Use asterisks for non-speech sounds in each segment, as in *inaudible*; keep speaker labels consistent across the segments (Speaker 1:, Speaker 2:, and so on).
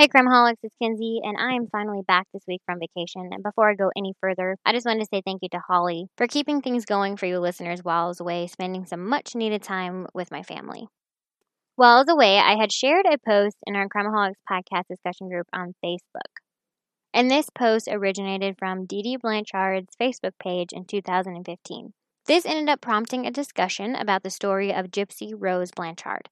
Speaker 1: Hey, Crimeaholics, it's Kinsey, and I am finally back this week from vacation. And before I go any further, I just wanted to say thank you to Holly for keeping things going for you listeners while I was away, spending some much needed time with my family. While I was away, I had shared a post in our Crimeaholics podcast discussion group on Facebook. And this post originated from Dee Dee Blanchard's Facebook page in 2015. This ended up prompting a discussion about the story of Gypsy Rose Blanchard.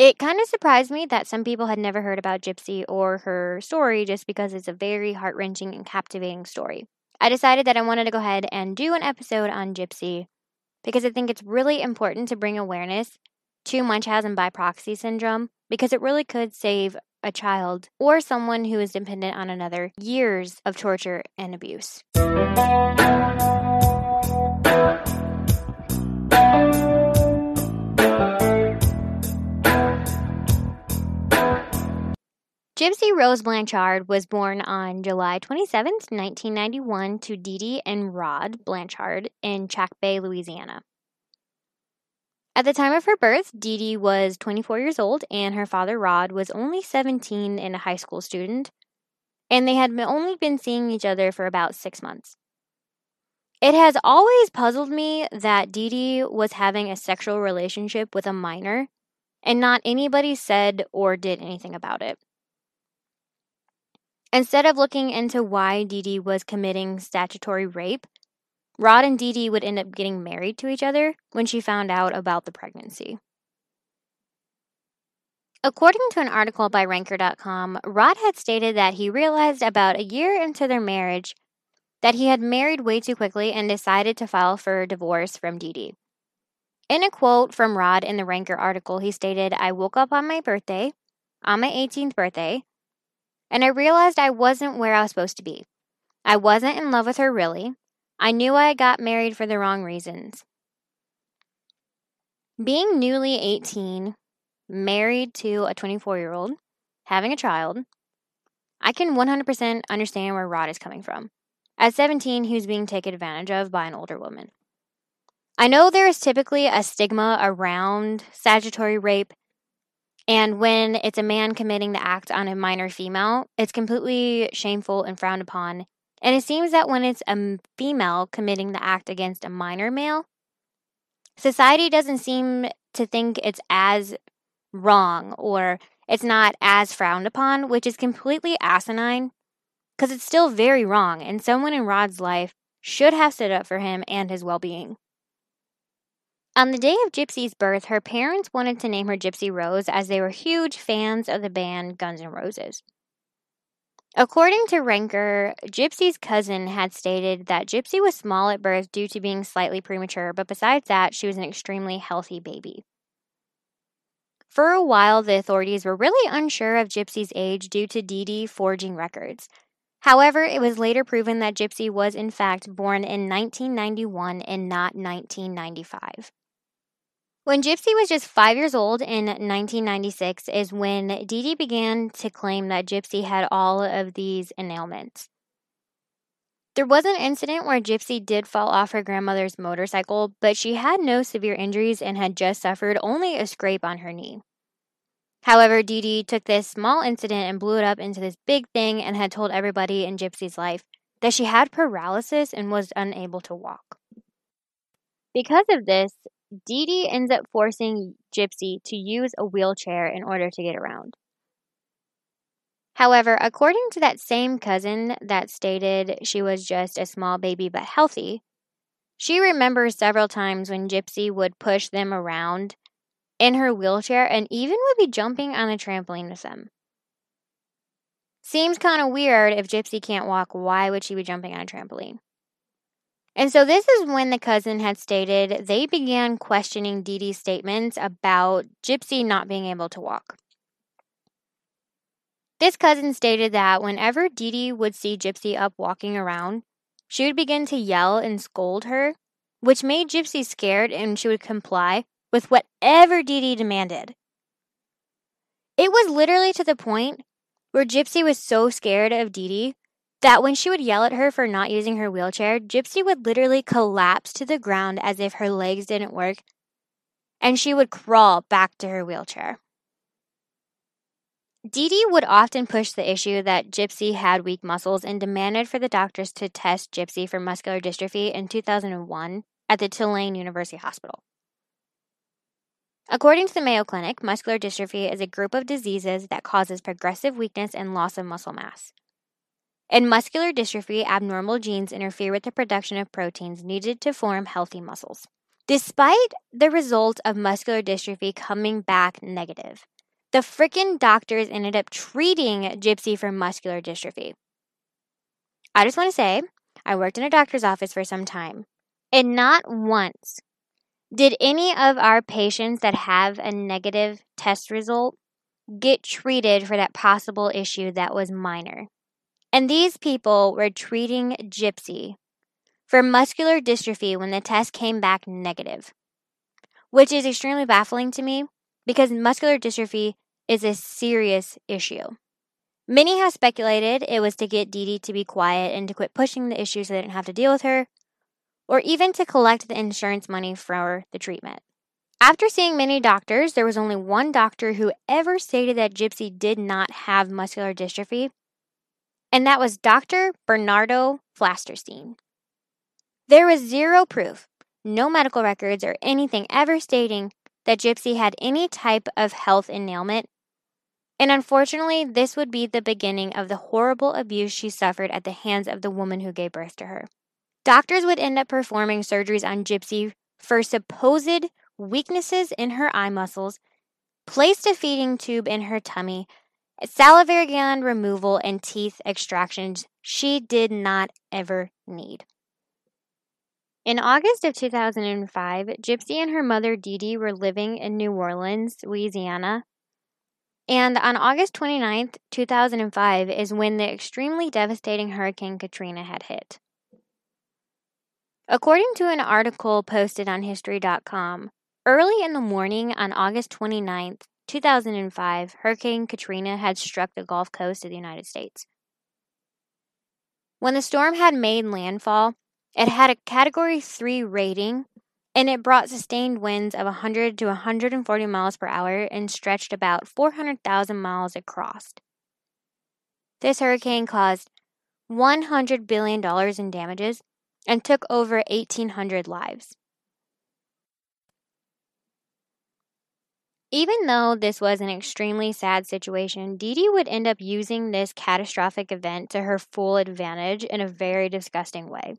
Speaker 1: It kind of surprised me that some people had never heard about Gypsy or her story just because it's a very heart wrenching and captivating story. I decided that I wanted to go ahead and do an episode on Gypsy because I think it's really important to bring awareness to Munchausen by proxy syndrome because it really could save a child or someone who is dependent on another years of torture and abuse. Gypsy Rose Blanchard was born on July 27, 1991, to Dee Dee and Rod Blanchard in Chack Bay, Louisiana. At the time of her birth, Dee Dee was 24 years old and her father, Rod, was only 17 and a high school student, and they had only been seeing each other for about six months. It has always puzzled me that Dee Dee was having a sexual relationship with a minor, and not anybody said or did anything about it. Instead of looking into why Dee Dee was committing statutory rape, Rod and Dee Dee would end up getting married to each other when she found out about the pregnancy. According to an article by Ranker.com, Rod had stated that he realized about a year into their marriage that he had married way too quickly and decided to file for divorce from Dee Dee. In a quote from Rod in the Ranker article, he stated, I woke up on my birthday, on my 18th birthday, and I realized I wasn't where I was supposed to be. I wasn't in love with her really. I knew I got married for the wrong reasons. Being newly 18, married to a 24 year old, having a child, I can 100% understand where Rod is coming from. At 17, he was being taken advantage of by an older woman. I know there is typically a stigma around statutory rape and when it's a man committing the act on a minor female, it's completely shameful and frowned upon. And it seems that when it's a female committing the act against a minor male, society doesn't seem to think it's as wrong or it's not as frowned upon, which is completely asinine because it's still very wrong. And someone in Rod's life should have stood up for him and his well being. On the day of Gypsy's birth, her parents wanted to name her Gypsy Rose as they were huge fans of the band Guns N' Roses. According to Ranker, Gypsy's cousin had stated that Gypsy was small at birth due to being slightly premature, but besides that, she was an extremely healthy baby. For a while, the authorities were really unsure of Gypsy's age due to Dee Dee forging records. However, it was later proven that Gypsy was in fact born in 1991 and not 1995. When Gypsy was just five years old in 1996 is when Dee Dee began to claim that Gypsy had all of these ailments. There was an incident where Gypsy did fall off her grandmother's motorcycle, but she had no severe injuries and had just suffered only a scrape on her knee. However, Dee Dee took this small incident and blew it up into this big thing and had told everybody in Gypsy's life that she had paralysis and was unable to walk. Because of this, Dee Dee ends up forcing Gypsy to use a wheelchair in order to get around. However, according to that same cousin that stated she was just a small baby but healthy, she remembers several times when Gypsy would push them around in her wheelchair and even would be jumping on the trampoline with them. Seems kind of weird if Gypsy can't walk, why would she be jumping on a trampoline? And so this is when the cousin had stated they began questioning Dee Dee's statements about Gypsy not being able to walk. This cousin stated that whenever Dee Dee would see Gypsy up walking around, she would begin to yell and scold her, which made Gypsy scared and she would comply with whatever Dee Dee demanded. It was literally to the point where Gypsy was so scared of Dee Dee that when she would yell at her for not using her wheelchair, Gypsy would literally collapse to the ground as if her legs didn't work, and she would crawl back to her wheelchair. Dee Dee would often push the issue that Gypsy had weak muscles and demanded for the doctors to test Gypsy for muscular dystrophy in 2001 at the Tulane University Hospital. According to the Mayo Clinic, muscular dystrophy is a group of diseases that causes progressive weakness and loss of muscle mass. In muscular dystrophy, abnormal genes interfere with the production of proteins needed to form healthy muscles. Despite the result of muscular dystrophy coming back negative, the frickin' doctors ended up treating Gypsy for muscular dystrophy. I just want to say, I worked in a doctor's office for some time, and not once did any of our patients that have a negative test result get treated for that possible issue that was minor. And these people were treating Gypsy for muscular dystrophy when the test came back negative, which is extremely baffling to me because muscular dystrophy is a serious issue. Many have speculated it was to get Dee Dee to be quiet and to quit pushing the issue so they didn't have to deal with her, or even to collect the insurance money for the treatment. After seeing many doctors, there was only one doctor who ever stated that Gypsy did not have muscular dystrophy, and that was Dr. Bernardo Flasterstein. There was zero proof, no medical records or anything ever stating that Gypsy had any type of health ailment. And unfortunately, this would be the beginning of the horrible abuse she suffered at the hands of the woman who gave birth to her. Doctors would end up performing surgeries on Gypsy for supposed weaknesses in her eye muscles, placed a feeding tube in her tummy, salivary gland removal, and teeth extractions she did not ever need. In August of 2005, Gypsy and her mother Dee Dee were living in New Orleans, Louisiana. And on August 29th, 2005, is when the extremely devastating Hurricane Katrina had hit. According to an article posted on History.com, early in the morning on August 29th, 2005, Hurricane Katrina had struck the Gulf Coast of the United States. When the storm had made landfall, it had a Category 3 rating and it brought sustained winds of 100 to 140 miles per hour and stretched about 400,000 miles across. This hurricane caused $100 billion in damages and took over 1,800 lives. Even though this was an extremely sad situation, Dee Dee would end up using this catastrophic event to her full advantage in a very disgusting way.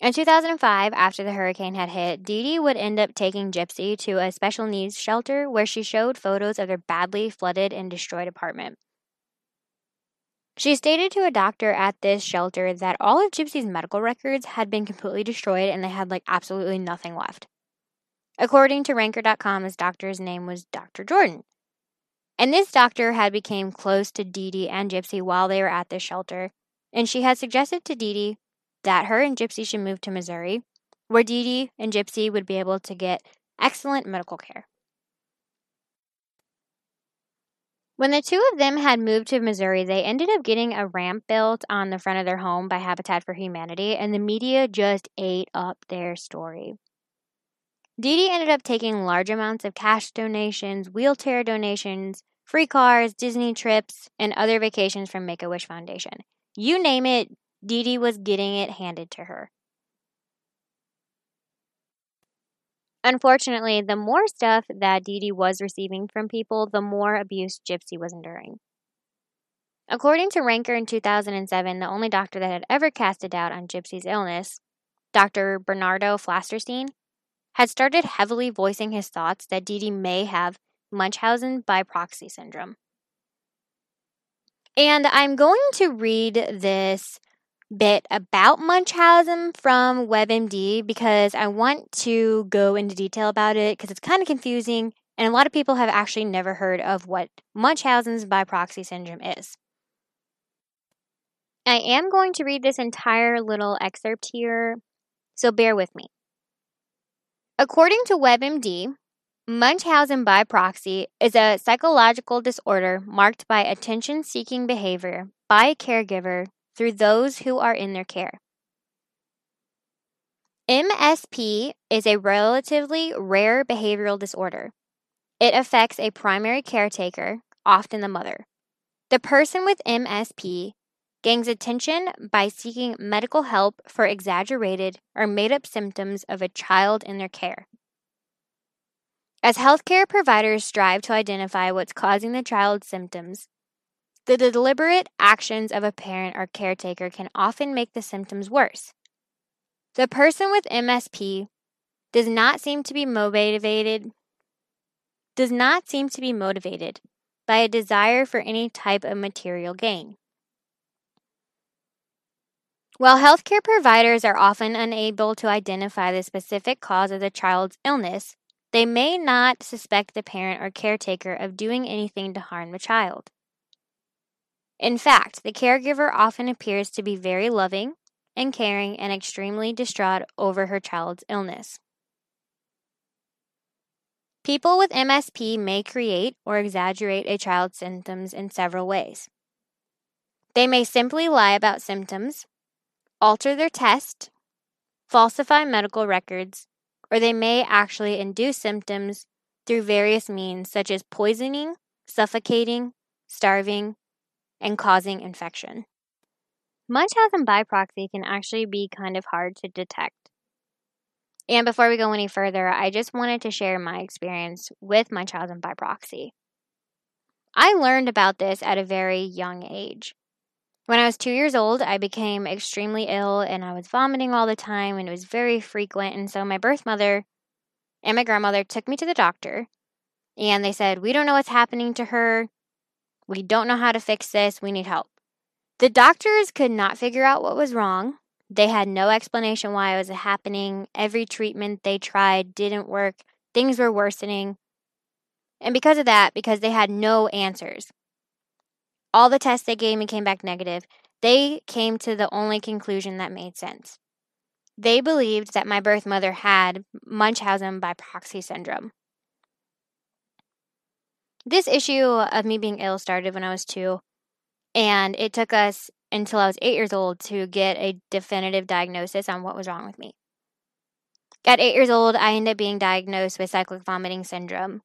Speaker 1: In 2005, after the hurricane had hit, Dee Dee would end up taking Gypsy to a special needs shelter where she showed photos of their badly flooded and destroyed apartment. She stated to a doctor at this shelter that all of Gypsy's medical records had been completely destroyed and they had like absolutely nothing left. According to Ranker.com, his doctor's name was Dr. Jordan. And this doctor had become close to Dee Dee and Gypsy while they were at this shelter, and she had suggested to Dee Dee that her and Gypsy should move to Missouri, where Dee Dee and Gypsy would be able to get excellent medical care. When the two of them had moved to Missouri, they ended up getting a ramp built on the front of their home by Habitat for Humanity, and the media just ate up their story. Dee Dee ended up taking large amounts of cash donations, wheelchair donations, free cars, Disney trips, and other vacations from Make a Wish Foundation. You name it, Dee Dee was getting it handed to her. Unfortunately, the more stuff that Dee Dee was receiving from people, the more abuse Gypsy was enduring. According to Ranker in 2007, the only doctor that had ever cast a doubt on Gypsy's illness, Dr. Bernardo Flasterstein, had started heavily voicing his thoughts that Dee Dee may have Munchausen by proxy syndrome. And I'm going to read this bit about Munchausen from WebMD because I want to go into detail about it because it's kind of confusing and a lot of people have actually never heard of what Munchausen's by proxy syndrome is. I am going to read this entire little excerpt here, so bear with me. According to WebMD, Munchausen by proxy is a psychological disorder marked by attention seeking behavior by a caregiver through those who are in their care. MSP is a relatively rare behavioral disorder. It affects a primary caretaker, often the mother. The person with MSP gains attention by seeking medical help for exaggerated or made up symptoms of a child in their care. As healthcare providers strive to identify what's causing the child's symptoms, the deliberate actions of a parent or caretaker can often make the symptoms worse. The person with MSP does not seem to be motivated does not seem to be motivated by a desire for any type of material gain. While healthcare providers are often unable to identify the specific cause of the child's illness, they may not suspect the parent or caretaker of doing anything to harm the child. In fact, the caregiver often appears to be very loving and caring and extremely distraught over her child's illness. People with MSP may create or exaggerate a child's symptoms in several ways. They may simply lie about symptoms, alter their test, falsify medical records, or they may actually induce symptoms through various means such as poisoning, suffocating, starving, and causing infection. Munchausen by proxy can actually be kind of hard to detect. And before we go any further, I just wanted to share my experience with Munchausen by proxy. I learned about this at a very young age. When I was two years old, I became extremely ill and I was vomiting all the time and it was very frequent. And so my birth mother and my grandmother took me to the doctor and they said, We don't know what's happening to her. We don't know how to fix this. We need help. The doctors could not figure out what was wrong. They had no explanation why it was happening. Every treatment they tried didn't work. Things were worsening. And because of that, because they had no answers, all the tests they gave me came back negative. They came to the only conclusion that made sense. They believed that my birth mother had Munchausen by proxy syndrome. This issue of me being ill started when I was two, and it took us until I was eight years old to get a definitive diagnosis on what was wrong with me. At eight years old, I ended up being diagnosed with cyclic vomiting syndrome.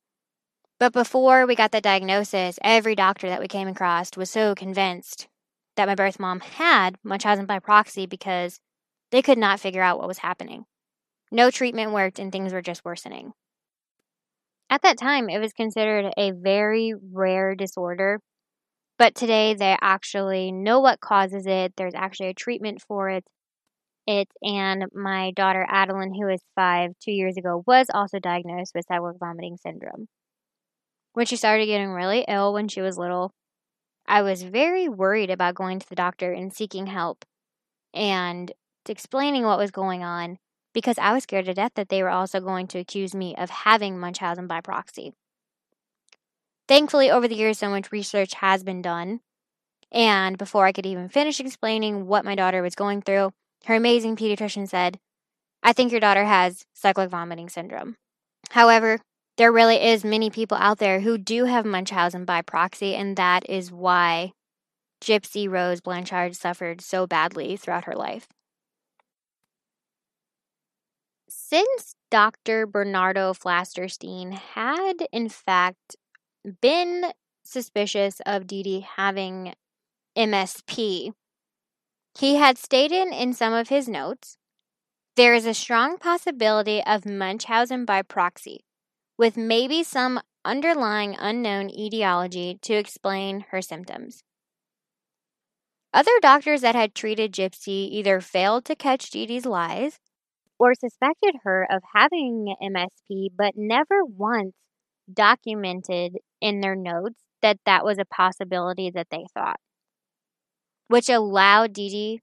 Speaker 1: But before we got that diagnosis, every doctor that we came across was so convinced that my birth mom had Munchausen by proxy because they could not figure out what was happening. No treatment worked and things were just worsening. At that time, it was considered a very rare disorder, but today they actually know what causes it. There's actually a treatment for it. It and my daughter Adeline, who is five, two years ago, was also diagnosed with cyclic vomiting syndrome. When she started getting really ill when she was little, I was very worried about going to the doctor and seeking help and explaining what was going on because I was scared to death that they were also going to accuse me of having Munchausen by proxy. Thankfully, over the years, so much research has been done. And before I could even finish explaining what my daughter was going through, her amazing pediatrician said, I think your daughter has cyclic vomiting syndrome. However, there really is many people out there who do have Munchausen by proxy, and that is why Gypsy Rose Blanchard suffered so badly throughout her life. Since Dr. Bernardo Flasterstein had, in fact, been suspicious of Dee Dee having MSP, he had stated in some of his notes there is a strong possibility of Munchausen by proxy, with maybe some underlying unknown etiology to explain her symptoms. Other doctors that had treated Gypsy either failed to catch Dee Dee's lies or suspected her of having MSP, but never once documented in their notes that that was a possibility that they thought, which allowed Dee Dee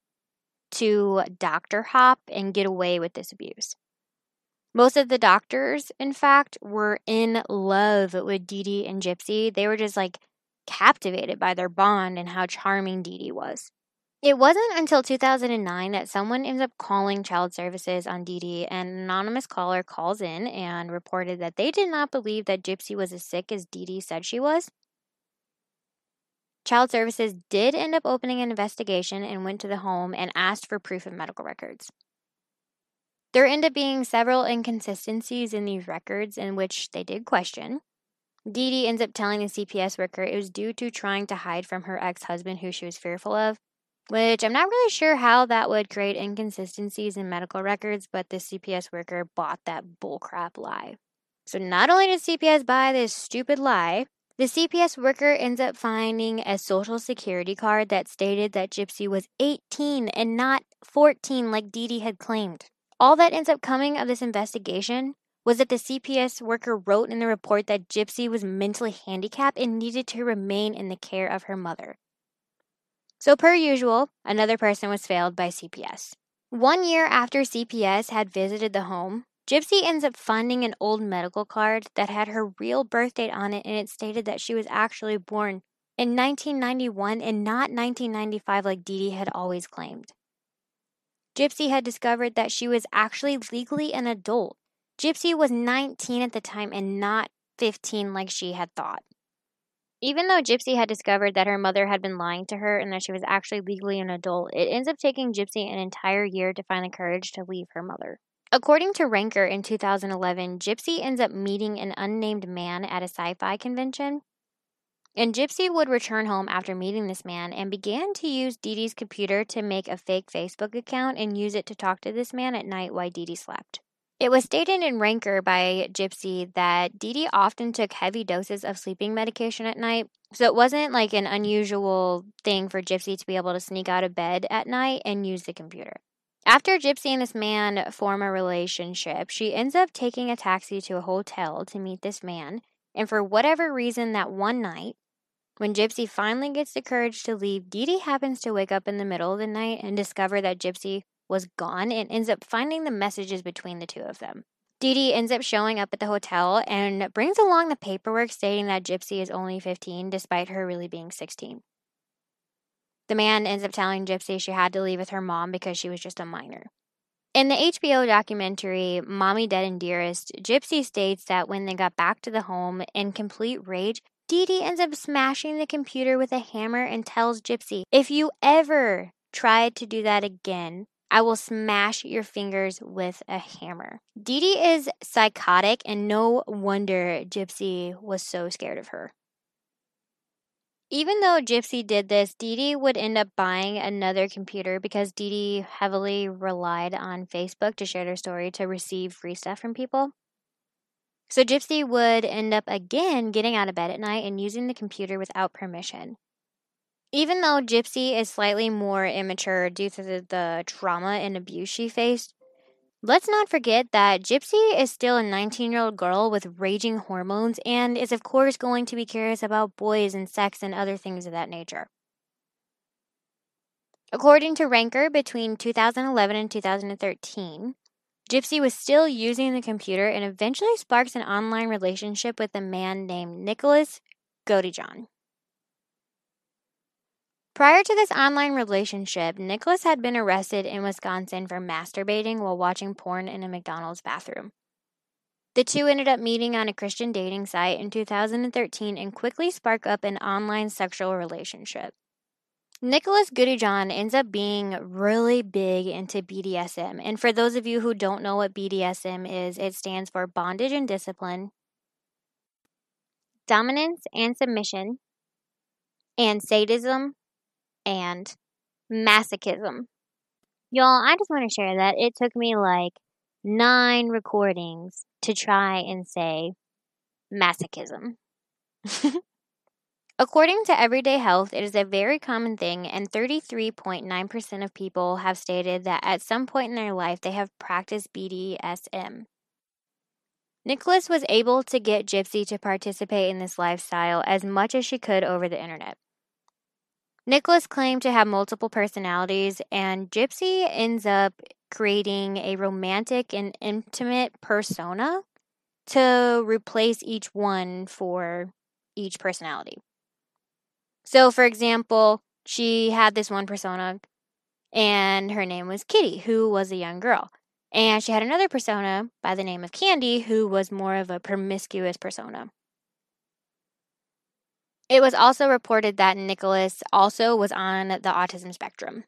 Speaker 1: to doctor hop and get away with this abuse. Most of the doctors, in fact, were in love with Dee Dee and Gypsy. They were just like captivated by their bond and how charming Dee Dee was. It wasn't until 2009 that someone ends up calling child services on Dee Dee, an anonymous caller calls in and reported that they did not believe that Gypsy was as sick as Dee Dee said she was. Child Services did end up opening an investigation and went to the home and asked for proof of medical records. There ended up being several inconsistencies in these records in which they did question. Dee Dee ends up telling the CPS worker it was due to trying to hide from her ex husband, who she was fearful of, which I'm not really sure how that would create inconsistencies in medical records, but the CPS worker bought that bullcrap lie. So not only did CPS buy this stupid lie, the CPS worker ends up finding a social security card that stated that Gypsy was 18 and not 14 like Dee Dee had claimed. All that ends up coming of this investigation was that the CPS worker wrote in the report that Gypsy was mentally handicapped and needed to remain in the care of her mother. So, per usual, another person was failed by CPS. One year after CPS had visited the home, Gypsy ends up finding an old medical card that had her real birth date on it, and it stated that she was actually born in 1991 and not 1995 like Dee Dee had always claimed. Gypsy had discovered that she was actually legally an adult. Gypsy was 19 at the time and not 15 like she had thought. Even though Gypsy had discovered that her mother had been lying to her and that she was actually legally an adult, it ends up taking Gypsy an entire year to find the courage to leave her mother. According to Ranker in 2011, Gypsy ends up meeting an unnamed man at a sci fi convention. And Gypsy would return home after meeting this man and began to use Dee Dee's computer to make a fake Facebook account and use it to talk to this man at night while Dee Dee slept. It was stated in Ranker by Gypsy that Dee Dee often took heavy doses of sleeping medication at night, so it wasn't like an unusual thing for Gypsy to be able to sneak out of bed at night and use the computer. After Gypsy and this man form a relationship, she ends up taking a taxi to a hotel to meet this man. And for whatever reason, that one night, when Gypsy finally gets the courage to leave, Dee Dee happens to wake up in the middle of the night and discover that Gypsy was gone and ends up finding the messages between the two of them. Dee Dee ends up showing up at the hotel and brings along the paperwork stating that Gypsy is only 15 despite her really being 16. The man ends up telling Gypsy she had to leave with her mom because she was just a minor. In the HBO documentary Mommy Dead and Dearest, Gypsy states that when they got back to the home in complete rage, Dee Dee ends up smashing the computer with a hammer and tells Gypsy, If you ever try to do that again, I will smash your fingers with a hammer. Dee Dee is psychotic, and no wonder Gypsy was so scared of her. Even though Gypsy did this, Dee Dee would end up buying another computer because Dee Dee heavily relied on Facebook to share their story to receive free stuff from people. So Gypsy would end up again getting out of bed at night and using the computer without permission. Even though Gypsy is slightly more immature due to the, the trauma and abuse she faced, Let's not forget that Gypsy is still a 19 year old girl with raging hormones and is, of course, going to be curious about boys and sex and other things of that nature. According to Ranker, between 2011 and 2013, Gypsy was still using the computer and eventually sparks an online relationship with a man named Nicholas Godejohn. Prior to this online relationship, Nicholas had been arrested in Wisconsin for masturbating while watching porn in a McDonald's bathroom. The two ended up meeting on a Christian dating site in 2013 and quickly spark up an online sexual relationship. Nicholas Godejohn ends up being really big into BDSM. And for those of you who don't know what BDSM is, it stands for bondage and discipline, dominance and submission, and sadism, and masochism. Y'all, I just want to share that it took me like nine recordings to try and say masochism. *laughs* According to Everyday Health, it is a very common thing, and 33.9% of people have stated that at some point in their life they have practiced BDSM. Nicholas was able to get Gypsy to participate in this lifestyle as much as she could over the internet. Nicholas claimed to have multiple personalities, and Gypsy ends up creating a romantic and intimate persona to replace each one for each personality. So, for example, she had this one persona, and her name was Kitty, who was a young girl. And she had another persona by the name of Candy, who was more of a promiscuous persona. It was also reported that Nicholas also was on the autism spectrum.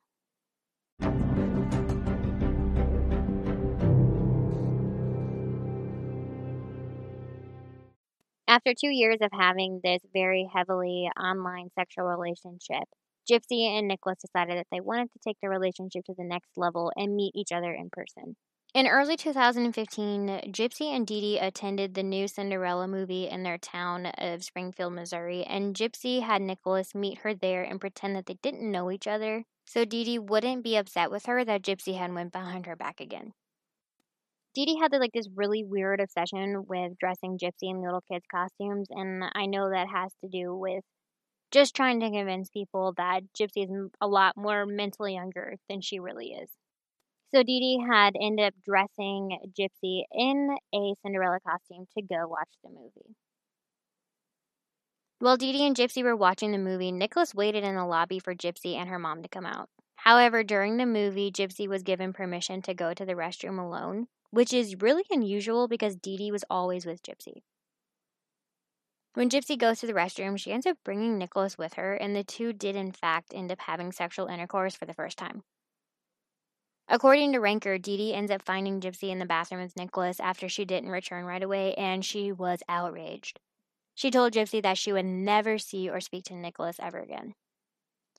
Speaker 1: After two years of having this very heavily online sexual relationship, Gypsy and Nicholas decided that they wanted to take their relationship to the next level and meet each other in person. In early 2015, Gypsy and Dee Dee attended the new Cinderella movie in their town of Springfield, Missouri, and Gypsy had Nicholas meet her there and pretend that they didn't know each other, so Dee Dee wouldn't be upset with her that Gypsy had went behind her back again. Dee Dee had like this really weird obsession with dressing Gypsy in little kids' costumes, and I know that has to do with just trying to convince people that Gypsy is a lot more mentally younger than she really is. So Dee Dee had ended up dressing Gypsy in a Cinderella costume to go watch the movie. While Dee Dee and Gypsy were watching the movie, Nicholas waited in the lobby for Gypsy and her mom to come out. However, during the movie, Gypsy was given permission to go to the restroom alone, which is really unusual because Dee Dee was always with Gypsy. When Gypsy goes to the restroom, she ends up bringing Nicholas with her, and the two did, in fact, end up having sexual intercourse for the first time. According to Ranker, Dee Dee ends up finding Gypsy in the bathroom with Nicholas after she didn't return right away, and she was outraged. She told Gypsy that she would never see or speak to Nicholas ever again.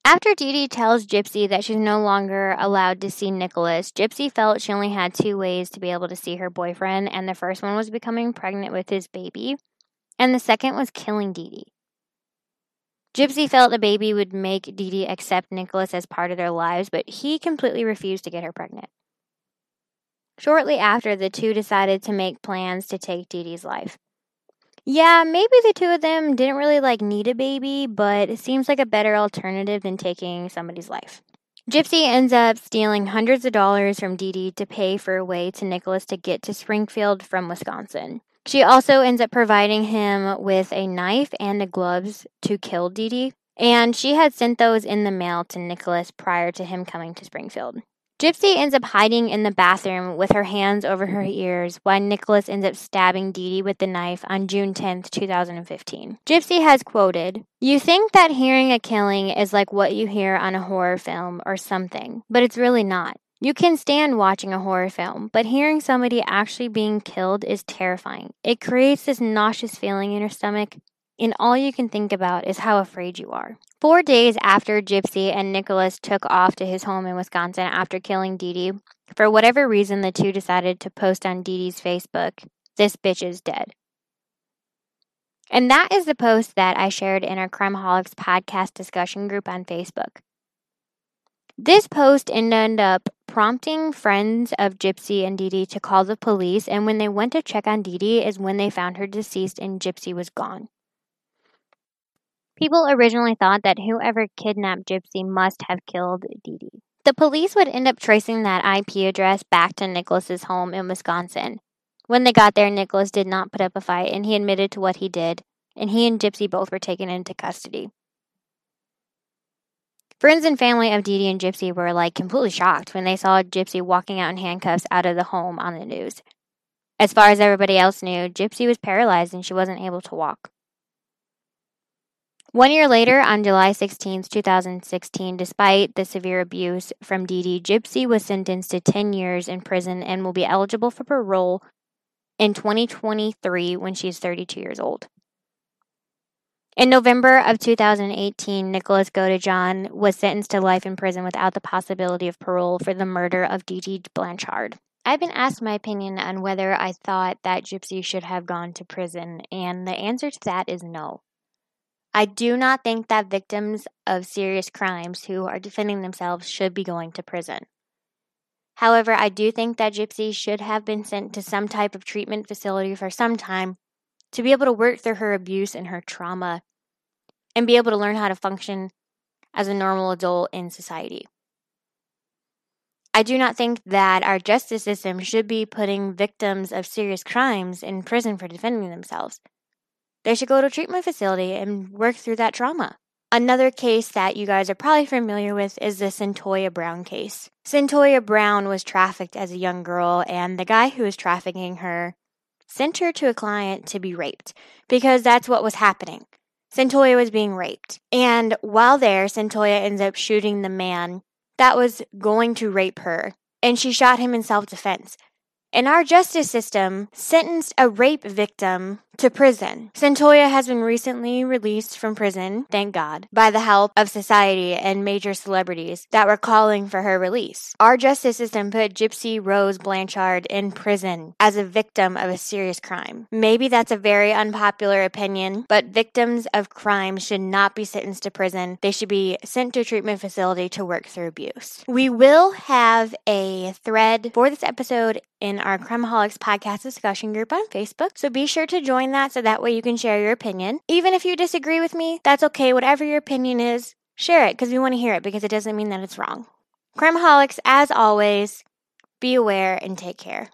Speaker 1: After Dee Dee tells Gypsy that she's no longer allowed to see Nicholas, Gypsy felt she only had two ways to be able to see her boyfriend, and the first one was becoming pregnant with his baby, and the second was killing Dee Dee. Gypsy felt the baby would make Dee Dee accept Nicholas as part of their lives, but he completely refused to get her pregnant. Shortly after, the two decided to make plans to take Dee Dee's life. Yeah, maybe the two of them didn't really like need a baby, but it seems like a better alternative than taking somebody's life. Gypsy ends up stealing hundreds of dollars from Dee Dee to pay for a way to Nicholas to get to Springfield from Wisconsin. She also ends up providing him with a knife and the gloves to kill Dee Dee, and she had sent those in the mail to Nicholas prior to him coming to Springfield. Gypsy ends up hiding in the bathroom with her hands over her mm-hmm. ears while Nicholas ends up stabbing Dee Dee with the knife on June 10, 2015. Gypsy has quoted, You think that hearing a killing is like what you hear on a horror film or something, but it's really not. You can stand watching a horror film, but hearing somebody actually being killed is terrifying. It creates this nauseous feeling in your stomach, and all you can think about is how afraid you are. Four days after Gypsy and Nicholas took off to his home in Wisconsin after killing Dee Dee, for whatever reason, the two decided to post on Dee Dee's Facebook, This bitch is dead. And that is the post that I shared in our Crimeaholics podcast discussion group on Facebook. This post ended up prompting friends of Gypsy and Dee Dee to call the police, and when they went to check on Dee Dee is when they found her deceased and Gypsy was gone. People originally thought that whoever kidnapped Gypsy must have killed Dee Dee. The police would end up tracing that IP address back to Nicholas's home in Wisconsin. When they got there, Nicholas did not put up a fight and he admitted to what he did, and he and Gypsy both were taken into custody. Friends and family of Dee Dee and Gypsy were like completely shocked when they saw Gypsy walking out in handcuffs out of the home on the news. As far as everybody else knew, Gypsy was paralyzed and she wasn't able to walk. One year later, on July 16, 2016, despite the severe abuse from Dee, Gypsy was sentenced to 10 years in prison and will be eligible for parole in 2023 when she's 32 years old. In November of 2018, Nicholas Godejohn was sentenced to life in prison without the possibility of parole for the murder of Dee Blanchard. I've been asked my opinion on whether I thought that Gypsy should have gone to prison, and the answer to that is no. I do not think that victims of serious crimes who are defending themselves should be going to prison. However, I do think that Gypsy should have been sent to some type of treatment facility for some time to be able to work through her abuse and her trauma and be able to learn how to function as a normal adult in society. I do not think that our justice system should be putting victims of serious crimes in prison for defending themselves. They should go to a treatment facility and work through that trauma. Another case that you guys are probably familiar with is the Cyntoia Brown case. Cyntoia Brown was trafficked as a young girl, and the guy who was trafficking her sent her to a client to be raped because that's what was happening. Cyntoia was being raped. And while there, Cyntoia ends up shooting the man that was going to rape her, and she shot him in self defense. And our justice system sentenced a rape victim to prison. Cyntoia has been recently released from prison, thank God, by the help of society and major celebrities that were calling for her release. Our justice system put Gypsy Rose Blanchard in prison as a victim of a serious crime. Maybe that's a very unpopular opinion, but victims of crime should not be sentenced to prison. They should be sent to a treatment facility to work through abuse. We will have a thread for this episode in our Crimeaholics podcast discussion group on Facebook. So be sure to join that so that way you can share your opinion. Even if you disagree with me, that's okay. Whatever your opinion is, share it because we want to hear it because it doesn't mean that it's wrong. Crimeaholics, as always, be aware and take care.